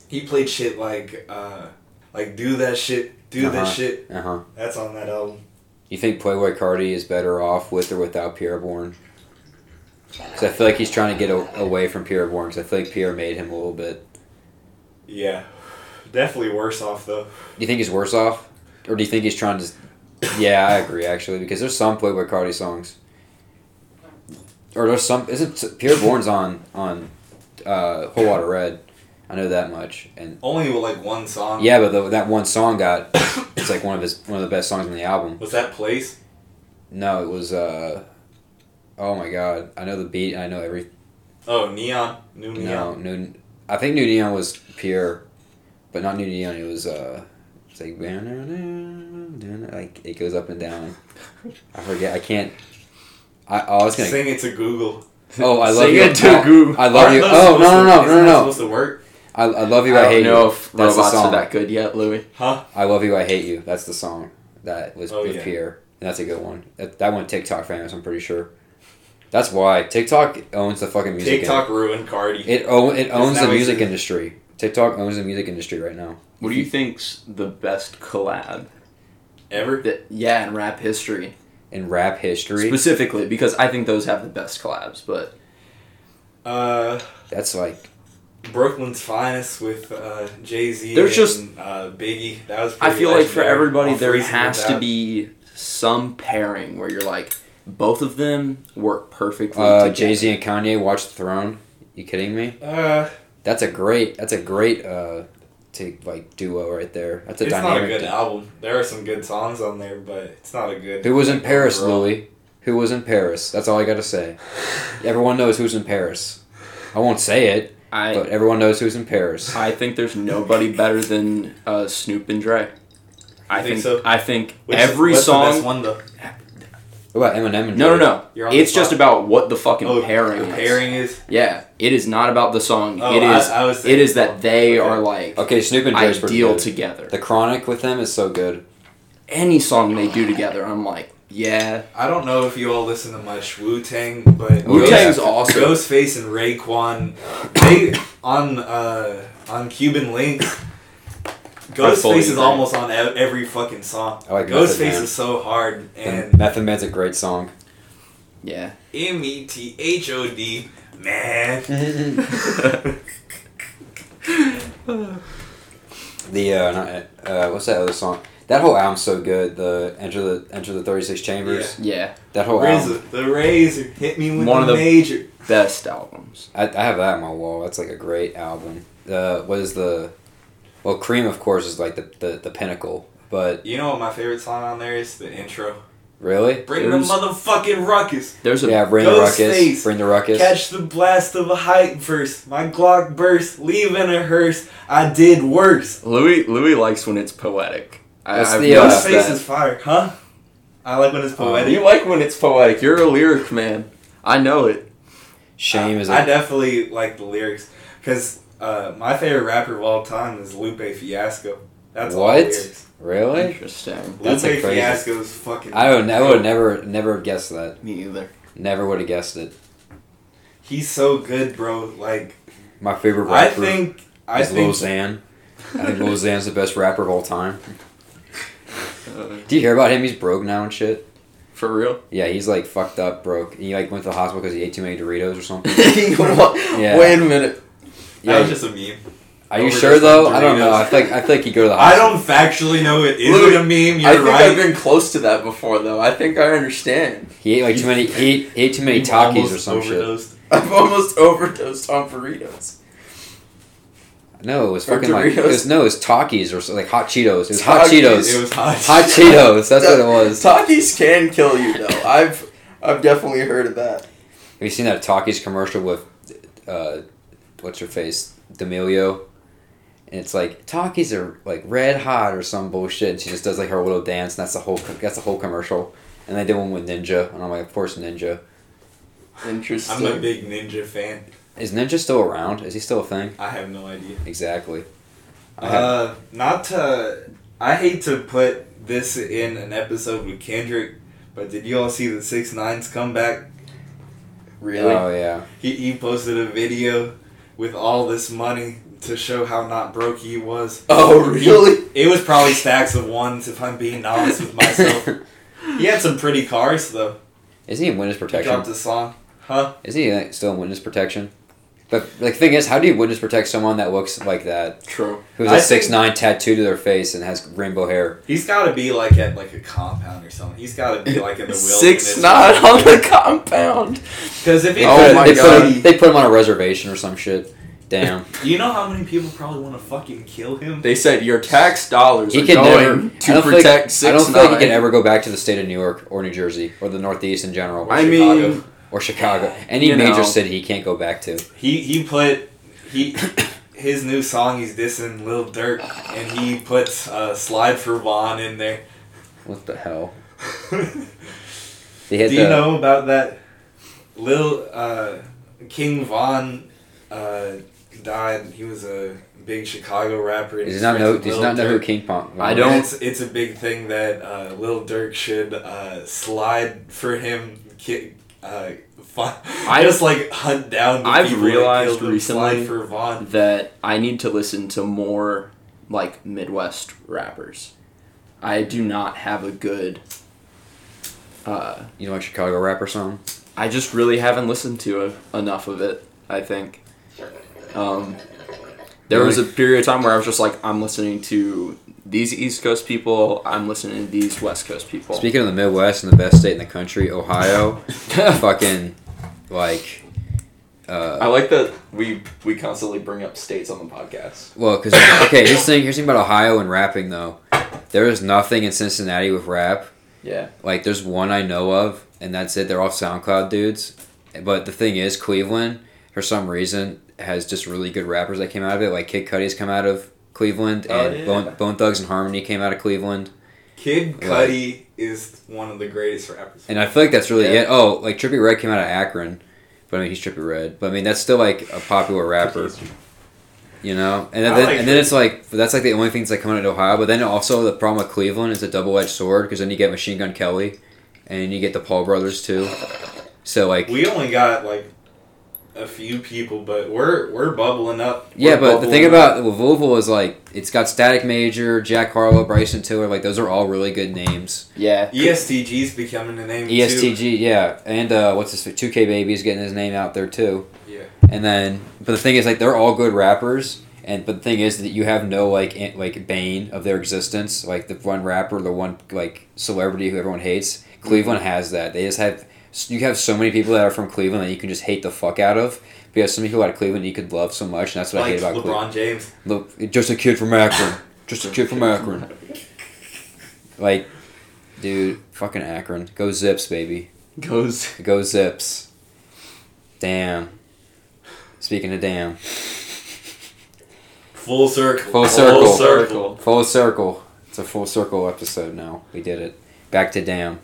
He played shit like uh, like do that shit, do Uh-huh. this shit. Uh huh. That's on that album. You think Playboi Carti is better off with or without Pi'erre Bourne? Because I feel like he's trying to get a- away from Pi'erre Bourne. Because I feel like Pierre made him a little bit. Yeah, definitely worse off though. Do you think he's worse off, or do you think he's trying to? Yeah, I agree actually because there's some Playboi Carti songs. Or there's some isn't Pi'erre Bourne's on on uh, Whole Lotta Red. I know that much, and Only with like one song. yeah, but the, that one song got it's like one of his one of the best songs on the album. Was that place? No, it was uh, oh my god, I know the beat, I know every Oh, Neon. New Neon. no Neon. new, I think New Neon was Pierre, but not New Neon. It was uh, it's like like it goes up and down. I forget. I can't. I, oh, I was gonna. Sing it to Google. Oh, I love Sing you. it to oh, Google. I love you. Oh no no no no no. Supposed to work, I, I love you. I I, don't hate know you. if That's the robots are song. that good yet, Louis. huh? I love you. I hate you. That's the song. That was Oh, with yeah. Pierre. And that's a good one. That, that one TikTok famous. I'm pretty sure. That's why TikTok owns the fucking music. TikTok ruined Carti. It own, it owns the music a- industry. TikTok owns the music industry right now. What do you think's the best collab? Ever? That, yeah, in rap history. In rap history, Specifically, because I think those have the best collabs, but Uh, that's like Brooklyn's Finest with uh, Jay Z. There's and, just- uh, Biggie. That was. I pretty feel like for legendary. everybody Off there has to be some pairing where you're like both of them work perfectly uh. Jay Z and Kanye Watch the Throne. You kidding me? Uh, That's a great. That's a great uh, to like duo right there. That's a dynamic it's not a good du- album. There are some good songs on there, but it's not a good. Who was in Paris, overall. Louis? Who was in Paris? That's all I gotta say. Everyone knows who's in Paris. I won't say it, I but everyone knows who's in Paris. I think there's nobody better than uh, Snoop and Dre. I You think think so? I think Which is- every what's the song. best one though. What about Eminem and no, no, no. You're on It's just about what the fucking Oh, pairing. the is. pairing is. Yeah, it is not about the song. Oh, it I- I was it thinking- is that they okay. are like Okay, Snoop and Dre's pretty ideal together. The Chronic with them is so good. Any song they do together, I'm like, yeah. I don't know if you all listen to much Wu Tang, but Wu Ghost- Tang's awesome. Ghostface and Raekwon, they on uh, on Cuban Links. Fully Ghostface is agree. almost on every fucking song. I like Ghostface is so hard And and Method Man's a great song. Yeah. M E T H O D man. The uh, not, uh, what's that other song? That whole album's so good. The Enter the Enter the Thirty Six Chambers. yeah. That whole Razor, album. the razor hit me with One the, of the- major. Best albums. I, I have that on my wall. That's like a great album. Uh, what is the? Well, Cream of course is like the, the, the pinnacle. But You know what my favorite song on there is? The intro. really, Bring the motherfucking ruckus. There's a yeah, bring the ruckus. Ghostface. Bring the ruckus. Catch the blast of a hype verse. My Glock burst, leaving a hearse. I did worse. Louis. Louis likes when it's poetic. I, That's I've the, uh, noticed Ghostface that. is fire, huh? I like when it's poetic. You like when it's poetic. You're a lyric man. I know it. Shame is I a, definitely like the lyrics because uh, my favorite rapper of all time is Lupe Fiasco. That's What? lyrics. really. Interesting. That's Lupe a crazy- Fiasco is fucking. I would I would never never guess that. Me either. Never would have guessed it. He's so good, bro. Like My favorite I rapper think. I is Lil think. Xan. I think Lil Xan's the best rapper of all time. Do you hear about him? He's broke now and shit. for real. Yeah, he's like fucked up, broke. He like went to the hospital because he ate too many Doritos or something. Yeah. Wait a minute. That Yeah, was just a meme. are you sure on though? I don't know. I think I think he go to the I don't factually know it is Look, a meme. You're I think right. I've been close to that before, though. I think I understand. He ate like too many. He ate, he ate too many Takis or almost some shit. overdosed. I've almost overdosed on burritos. No, it was Or fucking like it was no, it was Takis or so- like hot Cheetos. It was hot Cheetos. It was hot. Hot Cheetos. That's what it was. Have Takis can kill you, though. I've I've definitely heard of that. Have you seen that Takis commercial with, uh, what's her face, D'Amelio? And it's like Takis are like red hot or some bullshit. And she just does like her little dance. And that's the whole. That's the whole commercial. And they did one with Ninja, and I'm like, of course Ninja. Interesting. I'm a big Ninja fan. Is Ninja still around? Is he still a thing? I have no idea. Exactly. Have- Uh, not to. I hate to put this in an episode with Kendrick, but did you all see the Six Nines comeback? really? Oh yeah. He he posted a video with all this money to show how not broke he was. oh, really? It was probably stacks of ones if I'm being honest with myself. he had some pretty cars though. Is he in witness He protection? dropped a song, huh? Is he like, still in witness protection? But like, the thing is, how do you witness protect someone that looks like that, True. who's I a think- six nine tattoo to their face and has rainbow hair? He's got to be like at like a compound or something. He's got to be like in the wilderness. Six nine on the compound. Because if he Oh They put- my they God. Put him, they put him on a reservation or some shit. Damn. you know how many people probably want to fucking kill him? They said your tax dollars He are can going never. To protect think, six I don't nine. think he can ever go back to the state of New York or New Jersey or the Northeast in general Or I Chicago. mean, or Chicago. Any You major know. city he can't go back to. He he put he his new song he's dissing Lil Durk and he puts uh, Slide for Von in there. What the hell? Do had you know about that? Lil uh, King Von uh, died. He was a big Chicago rapper. Does he's not know? Does not know who King Pong? I don't- It's, it's a big thing that uh, Lil Durk should uh, slide for him. Ki- uh, Von. I- just like hunt down. The I've realized recently for Von. that I need to listen to more like Midwest rappers. I do not have a good. Uh, You know, like Chicago rapper song. I just really haven't listened to a, enough of it. I think. Um, there was a period of time where I was just like, I'm listening to these East Coast people. I'm listening to these West Coast people. Speaking of the Midwest and the best state in the country, Ohio, fucking like. I Uh, like that we we constantly bring up states on the podcast. well, because okay, here's the thing. Here's the thing about Ohio and rapping though. There is nothing in Cincinnati with rap. Yeah. Like there's one I know of, and that's it. They're all SoundCloud dudes. But the thing is, Cleveland, for some reason, has just really good rappers that came out of it. Like Kid Cudi's come out of Cleveland, Oh, and yeah. Bone, Bone Thugs and Harmony came out of Cleveland. Kid Like- Cudi is one of the greatest rappers. And I feel like that's really Yeah. it. Oh, like Trippie Redd came out of Akron, but I mean he's Trippie Redd. But I mean that's still like a popular rapper, you know. And then, I like and then it's like that's like the only things that come out of Ohio. But then also the problem with Cleveland is a double edged sword because then you get Machine Gun Kelly, and you get the Paul brothers too. So like We only got like a few people, but we're we're bubbling up. yeah, We're but the thing up. about well, Louisville is like it's got Static Major, Jack Harlow, Bryson Tiller. Like those are all really good names. yeah. E EST Gee's becoming a name too. EST Gee, yeah, and uh, what's this? Two K Baby's getting his name out there too. Yeah. And then, but the thing is, like, they're all good rappers. And but the thing is that you have no like in, like bane of their existence. Like the one rapper, the one like celebrity who everyone hates. Cleveland has that. They just have you have so many people that are from Cleveland that you can just hate the fuck out of. But you have so many people out of Cleveland you could love so much, and that's what I hate about Cleveland. LeBron James. Look, just a kid from Akron. Just a kid from Akron. Like, dude, fucking Akron. Go Zips, baby. Goes. Go Zips. Damn. Speaking of damn. Full circle. Full circle. Full circle. Full circle. It's a full circle episode now. We did it. Back to damn.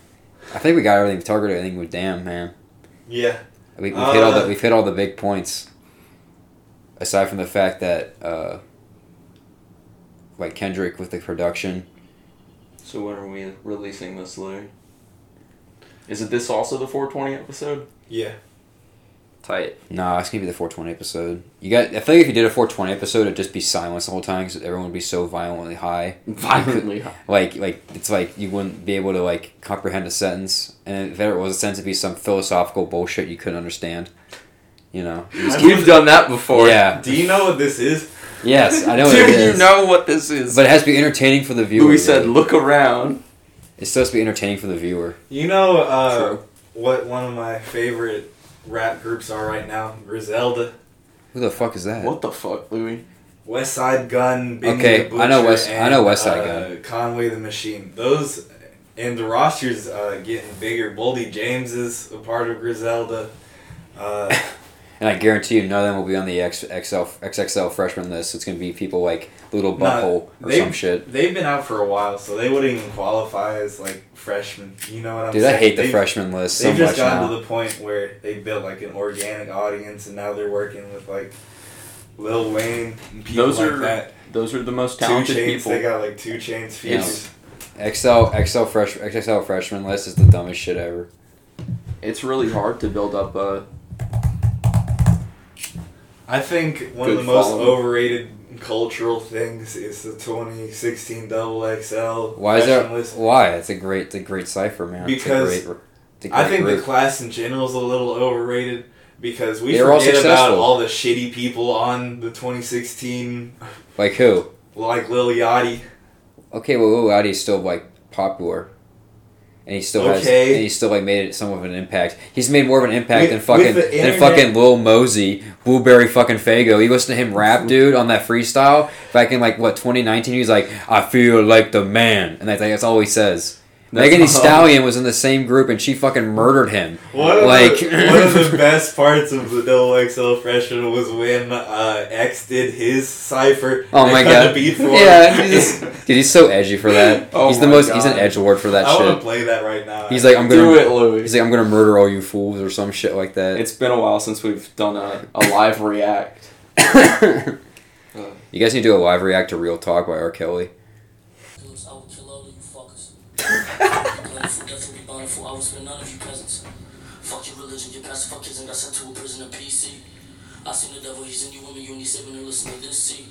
I think we got everything targeted. everything with damn, man. Yeah. We, we've hit all the Uh, we've hit all the big points. Aside from the fact that, uh, like Kendrick with the production. So when are we releasing this, Louis? Is it this also the 420 episode? Yeah. Tight. Nah, it's gonna be the 420 episode. You got. I feel like if you did a 420 episode, it'd just be silence the whole time because everyone would be so violently high. Violently. high. Like, like it's like you wouldn't be able to like comprehend a sentence, and if there was a sentence, it'd be some philosophical bullshit you couldn't understand. You know. You just- You've done that before. yeah. Do you know what this is? Yes, I know what Do it you is. know what this is? But it has to be entertaining for the viewer. We said, really. "Look around." It's supposed to be entertaining for the viewer. You know uh, what one of my favorite rap groups are right now? Griselda, Who the fuck is that? What the fuck, Louis? Westside Gunn, Benny Okay, the I know Butcher, West- I know West Side uh, Conway the Machine. Those and the roster's uh, getting bigger. Boldy James is a part of Griselda. Uh, And I guarantee you, none of them will be on the X, XL, XXL freshman list. It's gonna be people like Little No, Butthole or they- some shit. they've been out for a while, so they wouldn't even qualify as like freshmen. You know what I'm Dude, saying? Dude, I hate the They've- freshman list so They've just much gotten now. to the point where they built like an organic audience, and now they're working with like Lil Wayne and people Those like are that. Those are the most Two talented chains. people. They got like two chains Yeah. features. XL XL fresh XXL freshman list is the dumbest shit ever. It's really hard to build up a. I think one of the most following. overrated cultural things is the 2016 double XL. Why is that? list. Why? It's a great, it's a great cipher, man. Because great, I think the class in general is a little overrated because we They were all forget about all the shitty people on the 2016, like who? like Lil Yachty. Okay, well, Lil Yachty's still like popular, and he still has, and he still like made it some of an impact. He's made more of an impact With- than fucking than fucking Lil Mosey, Blueberry fucking Faygo. You listen to him rap, dude, on that freestyle back in like what 2019. He's like, "I feel like the man," and that's like that's all he says. That's Megan Thee. Stallion was in the same group, and she fucking murdered him. One Like- the, one of the best parts of the double XL freshman was when uh, X did his cipher. Oh my god! Beat for yeah, him. he's just, dude, he's so edgy for that. Oh he's the my most. He's an edge lord for that I want shit. to play that right now. He's like, I'm gonna Do it, Louis. He's like, I'm gonna murder all you fools or some shit like that. It's been a while since we've done a, a live react. you guys need to do a live react to Real Talk by R. Kelly. Cause I will kill all of you fuckers. Plentiful, death will be bountiful. I will spare none of you peasants. Fuck your religion, your pastor lies, fuck kids and got sent to a prison in PC. I seen the devil, he's in you women, you need saving and listen to this, see.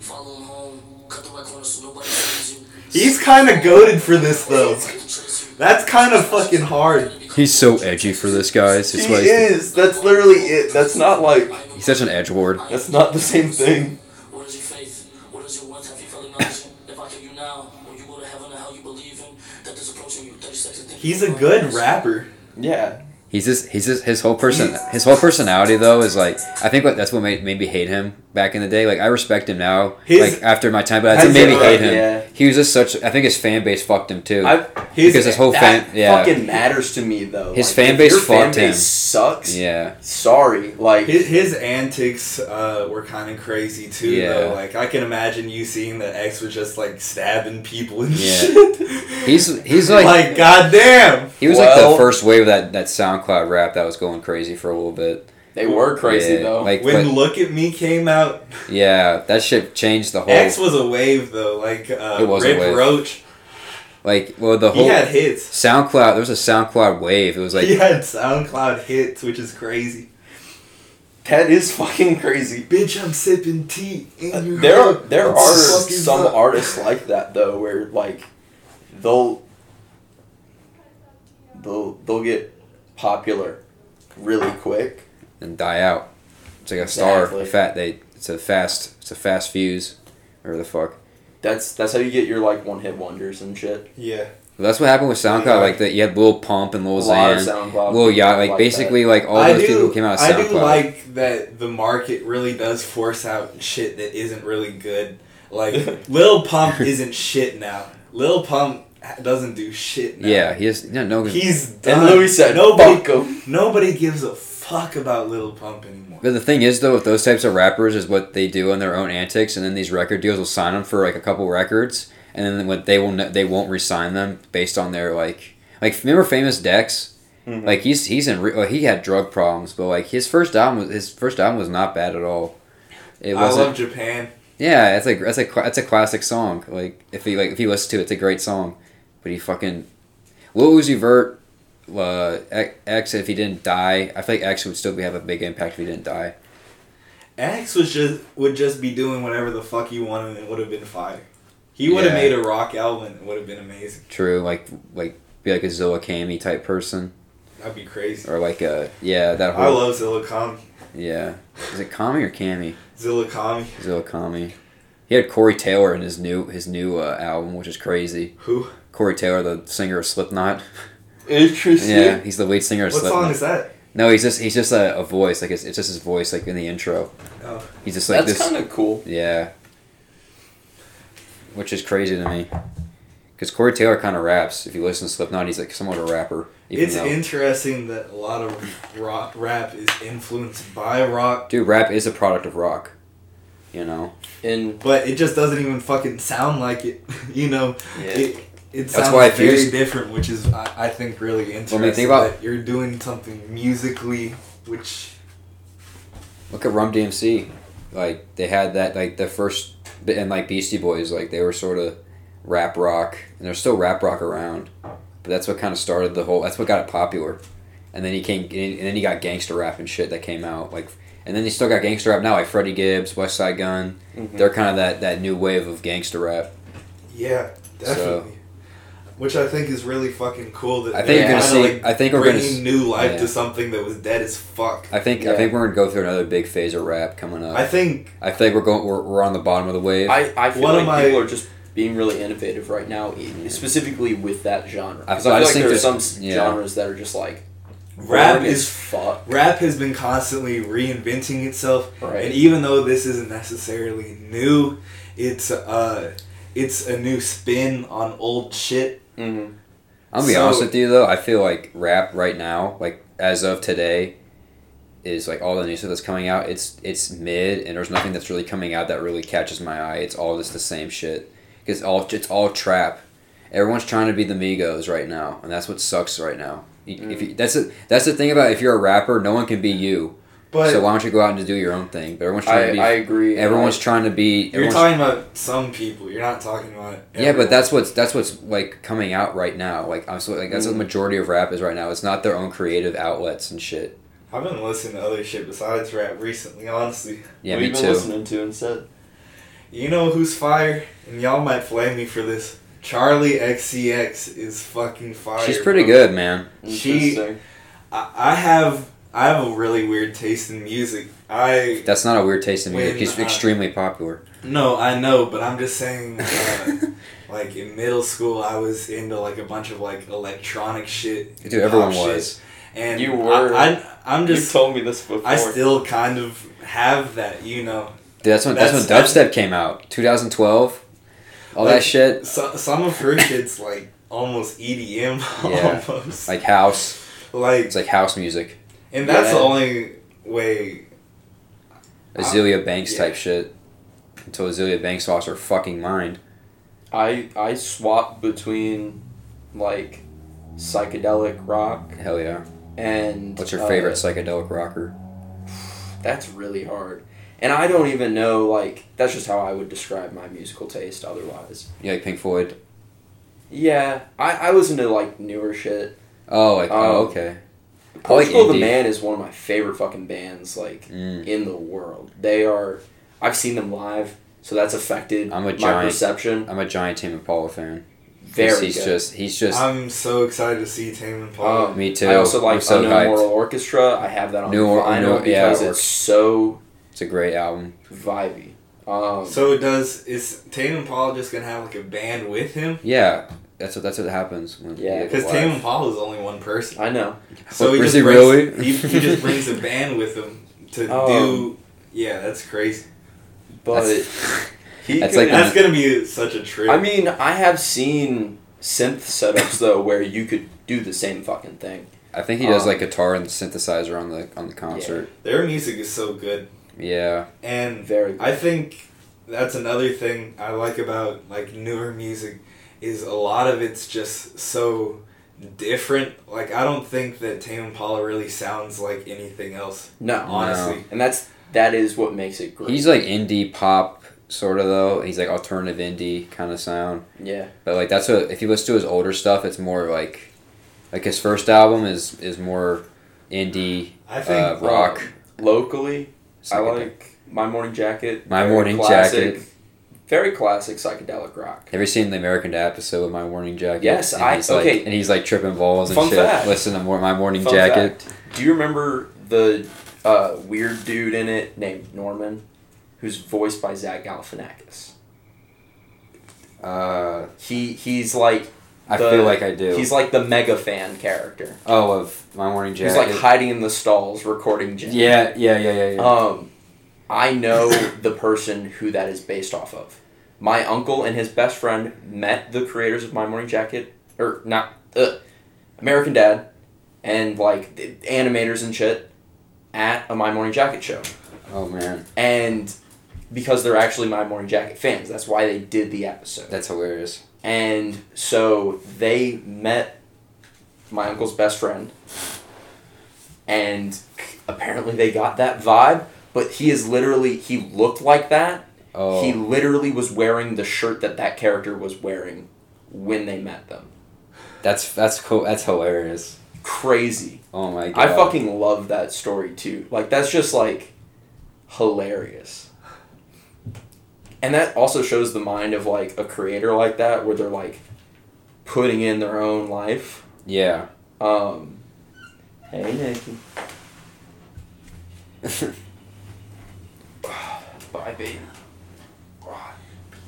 Follow him home, cut the right corner so nobody sees you. He's kind of goaded for this though. They can trace you. That's kind of fucking hard. He's so edgy for this, guys. It's He like is. That's literally it. That's not like. he's such an edge ward. That's not the same thing. What is your faith? What is your worth? Have you felt acknowledged? If I kill you now, when you go to heaven or hell you believe in, that is approaching you, 30 seconds. think He's a good rapper. Yeah. He's just he's just his whole person his whole personality though is like I think what that's what made, made me hate him back in the day. Like I respect him now, His- like after my time, but I what Has made me it, hate right, him. yeah. He was just such. I think his fan base fucked him too. I, His, because his whole that fan, yeah, fucking matters to me though. His Like, fan if base your fan fucked him. base Sucks. yeah. Sorry. Like. his, his antics uh, were kind of crazy too. Yeah. Though, like I can imagine you seeing that X was just like stabbing people and Yeah. shit. He's he's like, like goddamn. he was like the first wave of that that SoundCloud rap that was going crazy for a little bit. They were crazy Yeah, though. Like, When but- Look at Me came out, yeah, that shit changed the whole. X was a wave though. Like uh, It was a Rip wave. Roach, like, well, the whole he whole had hits. SoundCloud. There was a SoundCloud wave. It was like he had SoundCloud hits, which is crazy. that is fucking crazy. Bitch, I'm sipping tea. in your There are there are some up? artists like that though, where like they'll they'll they'll get popular really quick. And die out. It's like a star, Exactly. a fat. They it's a fast, it's a fast fuse, or the fuck. That's that's how you get your like one hit wonders and shit. Yeah. Well, that's what happened with SoundCloud. Yeah. Like that, you had Lil Pump and Lil a lot of Xan, Lil Yacht. Like, that. basically, like all I those do, people came out of SoundCloud. I do like that the market really does force out shit that isn't really good. Like Lil Pump isn't shit now. Lil Pump doesn't do shit now. yeah, he has no, no He's done. And Louis said, nobody, nobody gives a fuck about Lil Pump anymore. But the thing is, though, with those types of rappers, is what they do on their own antics, and then these record deals will sign them for like a couple records, and then what they will ne- they won't resign them based on their like like remember famous Dex. Mhm. Like he's he's in re- well, he had drug problems, but like his first album was his first album was not bad at all. It I wasn't. love Japan. Yeah, it's like that's a that's a classic song. Like if you like if you listen to it, it's a great song. But he fucking Lil Uzi Vert, uh, X. If he didn't die, I feel like X would still be, have a big impact if he didn't die. X was just would just be doing whatever the fuck he wanted and it would have been fire. He would have Yeah. made a rock album and it would have been amazing. True, like like be like a Zilla Cami type person, That'd be crazy. or like a yeah that I whole love Zilla Kami. yeah. Is it Kami or Cami? Zilla Kami. Zilla Kami. He had Corey Taylor in his new his new uh, album, which is crazy. Who? Corey Taylor, the singer of Slipknot. Interesting. Yeah, he's the lead singer of What Slipknot. song is that? No, he's just he's just a, a voice. Like it's, it's just his voice, like in the intro. Oh. He's just like this. That's kind of cool. Yeah. Which is crazy to me, because Corey Taylor kind of raps. If you listen to Slipknot, he's like somewhat a rapper. It's though, interesting that a lot of rock, rap is influenced by rock, dude, rap is a product of rock. You know. And but it just doesn't even fucking sound like it. you know, yeah. it it That's why very just- different, which is I, I think really interesting. mean, think about- that you're doing something musically, which Look at Run-DMC. Like they had that like the first and like Beastie Boys like they were sort of rap rock and there's still rap rock around, but that's what kind of started the whole. That's what got it popular, and then he came and then he got gangster rap and shit that came out like. And then he still got gangster rap now, like Freddie Gibbs, Westside Gunn. Mhm. They're kind of that, that new wave of gangster rap. yeah, definitely. Which I think is really fucking cool. That I think they're you're gonna see- Like I think we're gonna bringing new life yeah. to something that was dead as fuck. I think I think we're gonna go through another big phase of rap coming up. I think. I, think we're going we're, we're on the bottom of the wave. I, I feel One like my, people are just being really innovative right now, specifically with that genre. I 'Cause I I, feel just like think there are some yeah. genres that are just like rap is fuck. rap has been constantly reinventing itself, Right. and even though this isn't necessarily new, it's uh, it's a new spin on old shit. Hmm I'm gonna be So- honest with you though. I feel like rap right now, like as of today, is like all the new stuff that's coming out. It's it's mid, and there's nothing that's really coming out that really catches my eye. It's all just the same shit. Cause all it's all trap. Everyone's trying to be the Migos right now, and that's what sucks right now. You- If you, that's a, that's the thing about if you're a rapper, no one can be you. But so why don't you go out and just do your own thing? But everyone's trying I, to be. I agree. everyone's trying to be. you're talking about some people. You're not talking about yeah, but that's what's that's what's like coming out right now. Like I'm so like that's what Mhm. the majority of rap is right now. It's not their own creative outlets and shit. I've been listening to other shit besides rap recently, honestly. Yeah, what me have you been too. listening to instead? You know who's fire? And y'all might flame me for this. Charli XCX is fucking fire. She's pretty bro. good, man. She- I, I have I have a really weird taste in music. I That's not a weird taste in music. When, He's extremely popular. no, I know, but I'm just saying. Uh, like in middle school, I was into like a bunch of like electronic shit. Dude, everyone pop shit, was. and You were- I, I, I'm You just. told me this before. I still kind of have that, you know. Dude, that's when that's, when That's- dubstep came out. 2012. All that shit. So, some of her shit's like almost EDM, Yeah. almost. Like house. Like, It's like house music. And that's the only way. Azealia Banks yeah. type shit. Until Azealia Banks lost her fucking mind. I I swap between like psychedelic rock Hell yeah. and What's your uh, favorite psychedelic rocker? That's really hard. And I don't even know like that's just how I would describe my musical taste otherwise. You like Pink Floyd? Yeah, I, I listen to like newer shit. Oh, like oh, Um, okay. I like the. Man is one of my favorite fucking bands like Mm. in the world. They are I've seen them live, so that's affected I'm a my giant- perception. I'm a giant Tame Impala fan. Very he's good. just he's just I'm so excited to see Tame Impala. Um, me too. I also like I'm so Unknown hyped. Mortal Orchestra. I have that on New Or- vinyl New- yeah, because it it's so It's a great album. vibey. Um, so does is Tame Impala just gonna have like a band with him? Yeah, that's what that's what happens when Yeah, Because live. Tame Impala is only one person. I know. So he Was just he brings, really? He, he just brings a band with him to Um, do. Yeah, that's crazy. But That's- he that's could, like That's gonna be such a trip. I mean, I have seen synth setups though where you could do the same fucking thing. I think he does Um, like guitar and synthesizer on the on the concert. Their music is so good, Yeah, and Very good. I think that's another thing I like about like newer music is a lot of it's just so different. Like I don't think that Tame Impala really sounds like anything else. No, Honestly, and that's that is what makes it great. he's like indie pop sort of though. He's like alternative indie kind of sound. yeah, But like that's what if you listen to his older stuff, it's more like like his first album is is more indie I think uh, rock. Um, locally, I Psychedelic. like My Morning Jacket. My Morning classic, Jacket. Very classic psychedelic rock. Have you seen the American Dad episode of My Morning Jacket? Yes, and I- he's like, okay. and he's like tripping balls and Fun shit. fact. Listen to My Morning Fun Jacket. fact, Do you remember the uh, weird dude in it named Norman, who's voiced by Zach Galifianakis? Uh, He he's like I The- feel like I do. he's like the mega fan character. oh, of My Morning jacket. He's like hiding in the stalls recording Jim. yeah, yeah, yeah, yeah, yeah. Um, I know the person who that is based off of. My uncle and his best friend met the creators of My Morning Jacket, or not, uh, American Dad, and like the animators and shit, at a My Morning Jacket show. oh man, And because they're actually My Morning Jacket fans, that's why they did the episode. that's hilarious. And so they met my uncle's best friend, and apparently they got that vibe. But he is literally, he looked like that. Oh, He literally was wearing the shirt that that character was wearing when they met them. that's that's cool. That's hilarious. Crazy. Oh my god. I fucking love that story too. Like, that's just like hilarious. And that also shows the mind of like a creator like that, where they're like putting in their own life. yeah. Um, hey, Nikki. Bye, baby.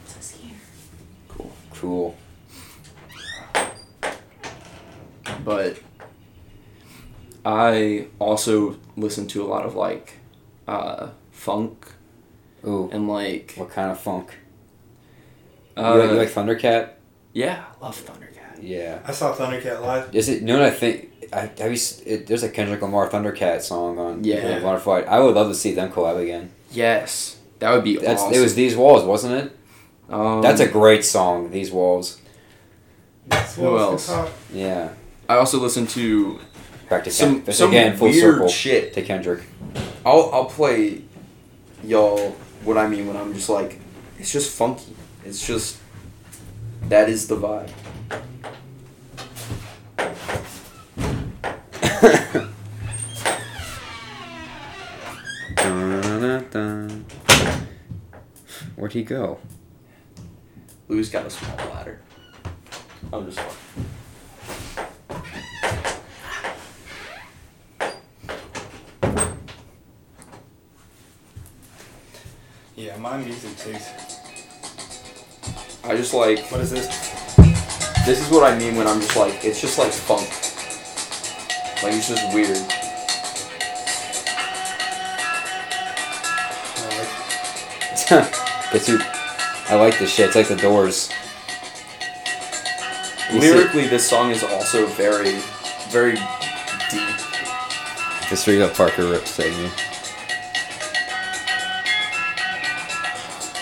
So scared. Cool. cool. But I also listen to a lot of like uh, funk Ooh, and like what kind of funk? uh, you, like, you like Thundercat? yeah, I love Thundercat. Yeah. I saw Thundercat live. Is it? You know what I think? I, have you? s- It, there's a Kendrick Lamar Thundercat song on Yeah. Butterfly. I would love to see them collab again. Yes, that would be That's awesome. it was these walls, wasn't it? Um, That's a great song. These walls. Who else? Yeah. I also listen to Back to some Ken- some again full weird circle shit. to Kendrick. I'll I'll play y'all what I mean when I'm just like it's just funky. It's just that is the vibe. Where'd he go? Lou's got a small bladder. I'm just fucking. Yeah, my music takes. I just like What is this? this is what I mean when I'm just like it's just like funk. Like it's just weird. I like Gets. I like this shit. It's like the Doors. You see- Lyrically, this song is also very, very deep. This where you got Parker Rip singing.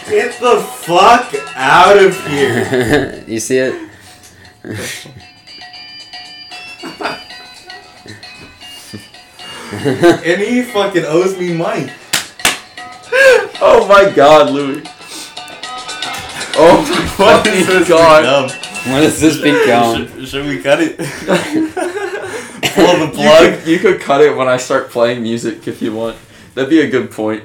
Get the fuck out of here! you see it? and he fucking owes me money. Oh my God, Louis. My What is fucking this God. dumb? When does this become? Should, should we cut it? Pull the You plug. could, you could cut it when I start playing music if you want. That'd be a good point.